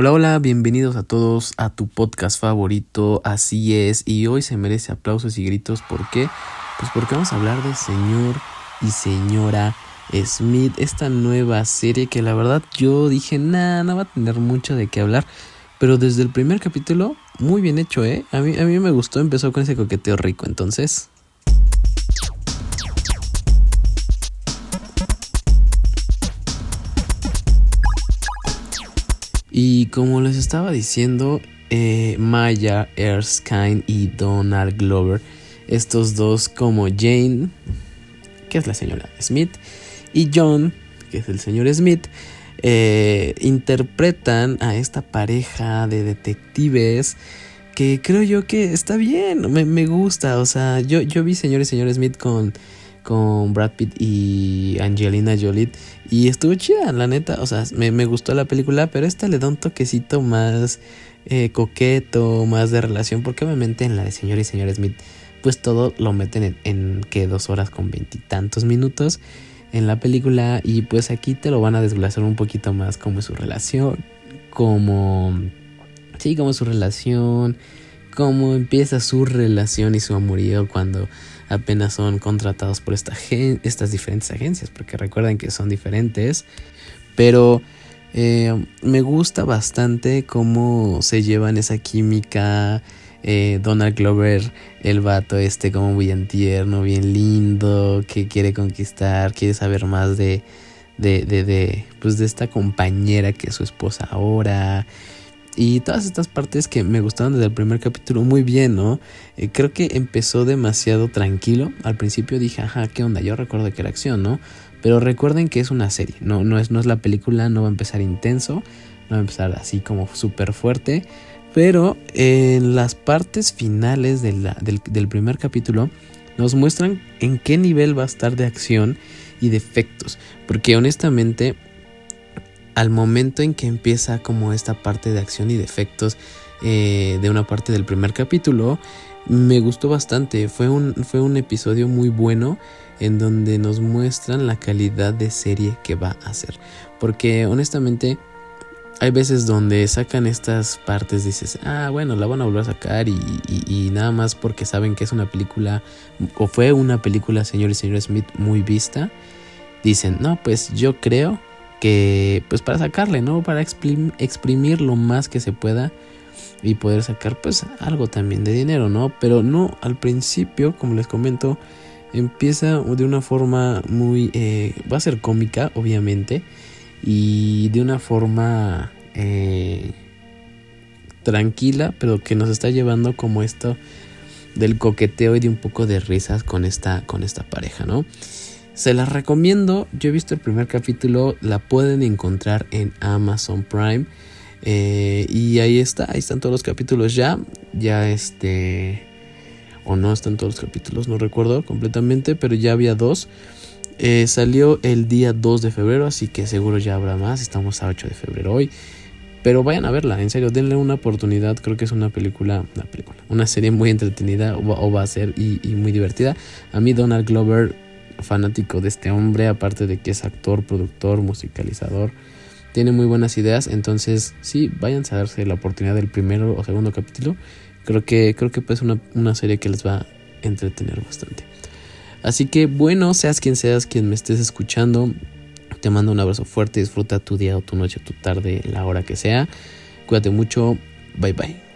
Hola, hola, bienvenidos a todos a tu podcast favorito, así es, y hoy se merece aplausos y gritos, ¿por qué? Pues porque vamos a hablar de señor y señora Smith, esta nueva serie que la verdad yo dije, nada, no va a tener mucho de qué hablar, pero desde el primer capítulo, muy bien hecho, ¿eh? A mí, a mí me gustó, empezó con ese coqueteo rico, entonces... Y como les estaba diciendo, eh, Maya Erskine y Donald Glover, estos dos como Jane, que es la señora Smith, y John, que es el señor Smith, eh, interpretan a esta pareja de detectives que creo yo que está bien, me, gusta, o sea, yo, yo vi señor y señor Smith con con Brad Pitt y Angelina Jolie. Y estuvo chida, la neta. O sea, me, gustó la película, pero esta le da un toquecito más eh, coqueto, más de relación. Porque obviamente en la de Señor y Señor Smith, pues todo lo meten en, en que dos horas con veintitantos minutos en la película. Y pues aquí te lo van a desglosar un poquito más como su relación. Como... Sí, como su relación. Cómo empieza su relación y su amorío cuando apenas son contratados por esta estas diferentes agencias, porque recuerden que son diferentes, pero eh, me gusta bastante cómo se llevan esa química. Eh, Donald Glover, el vato este como bien tierno, bien lindo, que quiere conquistar, quiere saber más de, de, de, de, pues de esta compañera que es su esposa ahora. Y todas estas partes que me gustaron desde el primer capítulo muy bien, ¿no? Eh, creo que empezó demasiado tranquilo. Al principio dije, ajá, ¿qué onda? Yo recuerdo que era acción, ¿no? Pero recuerden que es una serie, no, no, es, no es la película, no va a empezar intenso, no va a empezar así como súper fuerte. Pero en las partes finales del, del primer capítulo nos muestran en qué nivel va a estar de acción y de efectos. Porque honestamente al momento en que empieza como esta parte de acción y de efectos eh, de una parte del primer capítulo, me gustó bastante. Fue un, fue un episodio muy bueno en donde nos muestran la calidad de serie que va a ser. Porque honestamente hay veces donde sacan estas partes, dices, ah, bueno, la van a volver a sacar y, y, nada más porque saben que es una película, o fue una película, señor y señor Smith, muy vista, dicen, no, pues yo creo que pues para sacarle, ¿no? Para exprimir, lo más que se pueda y poder sacar pues algo también de dinero, ¿no? Pero no al principio, como les comento, empieza de una forma muy... Eh, va a ser cómica, obviamente, y de una forma eh, tranquila, pero que nos está llevando como esto del coqueteo y de un poco de risas con esta, con esta pareja, ¿no? Se las recomiendo. Yo he visto el primer capítulo. La pueden encontrar en Amazon Prime. Eh, y ahí está. Ahí están todos los capítulos ya. Ya este. O no están todos los capítulos. No recuerdo completamente. Pero ya había dos. Eh, salió el día 2 de febrero. Así que seguro ya habrá más. Estamos a 8 de febrero hoy. Pero vayan a verla, en serio, denle una oportunidad. Creo que es una película, una película, una serie muy entretenida o, va a ser y, y muy divertida. A mí Donald Glover fanático de este hombre, aparte de que es actor, productor, musicalizador. Tiene muy buenas ideas, entonces sí, váyanse a darse la oportunidad del primero o segundo capítulo. Creo que, creo que pues una, una serie que les va a entretener bastante. Así que bueno, seas quien seas, quien me estés escuchando, te mando un abrazo fuerte, disfruta tu día o tu noche, tu tarde, la hora que sea. Cuídate mucho, bye bye.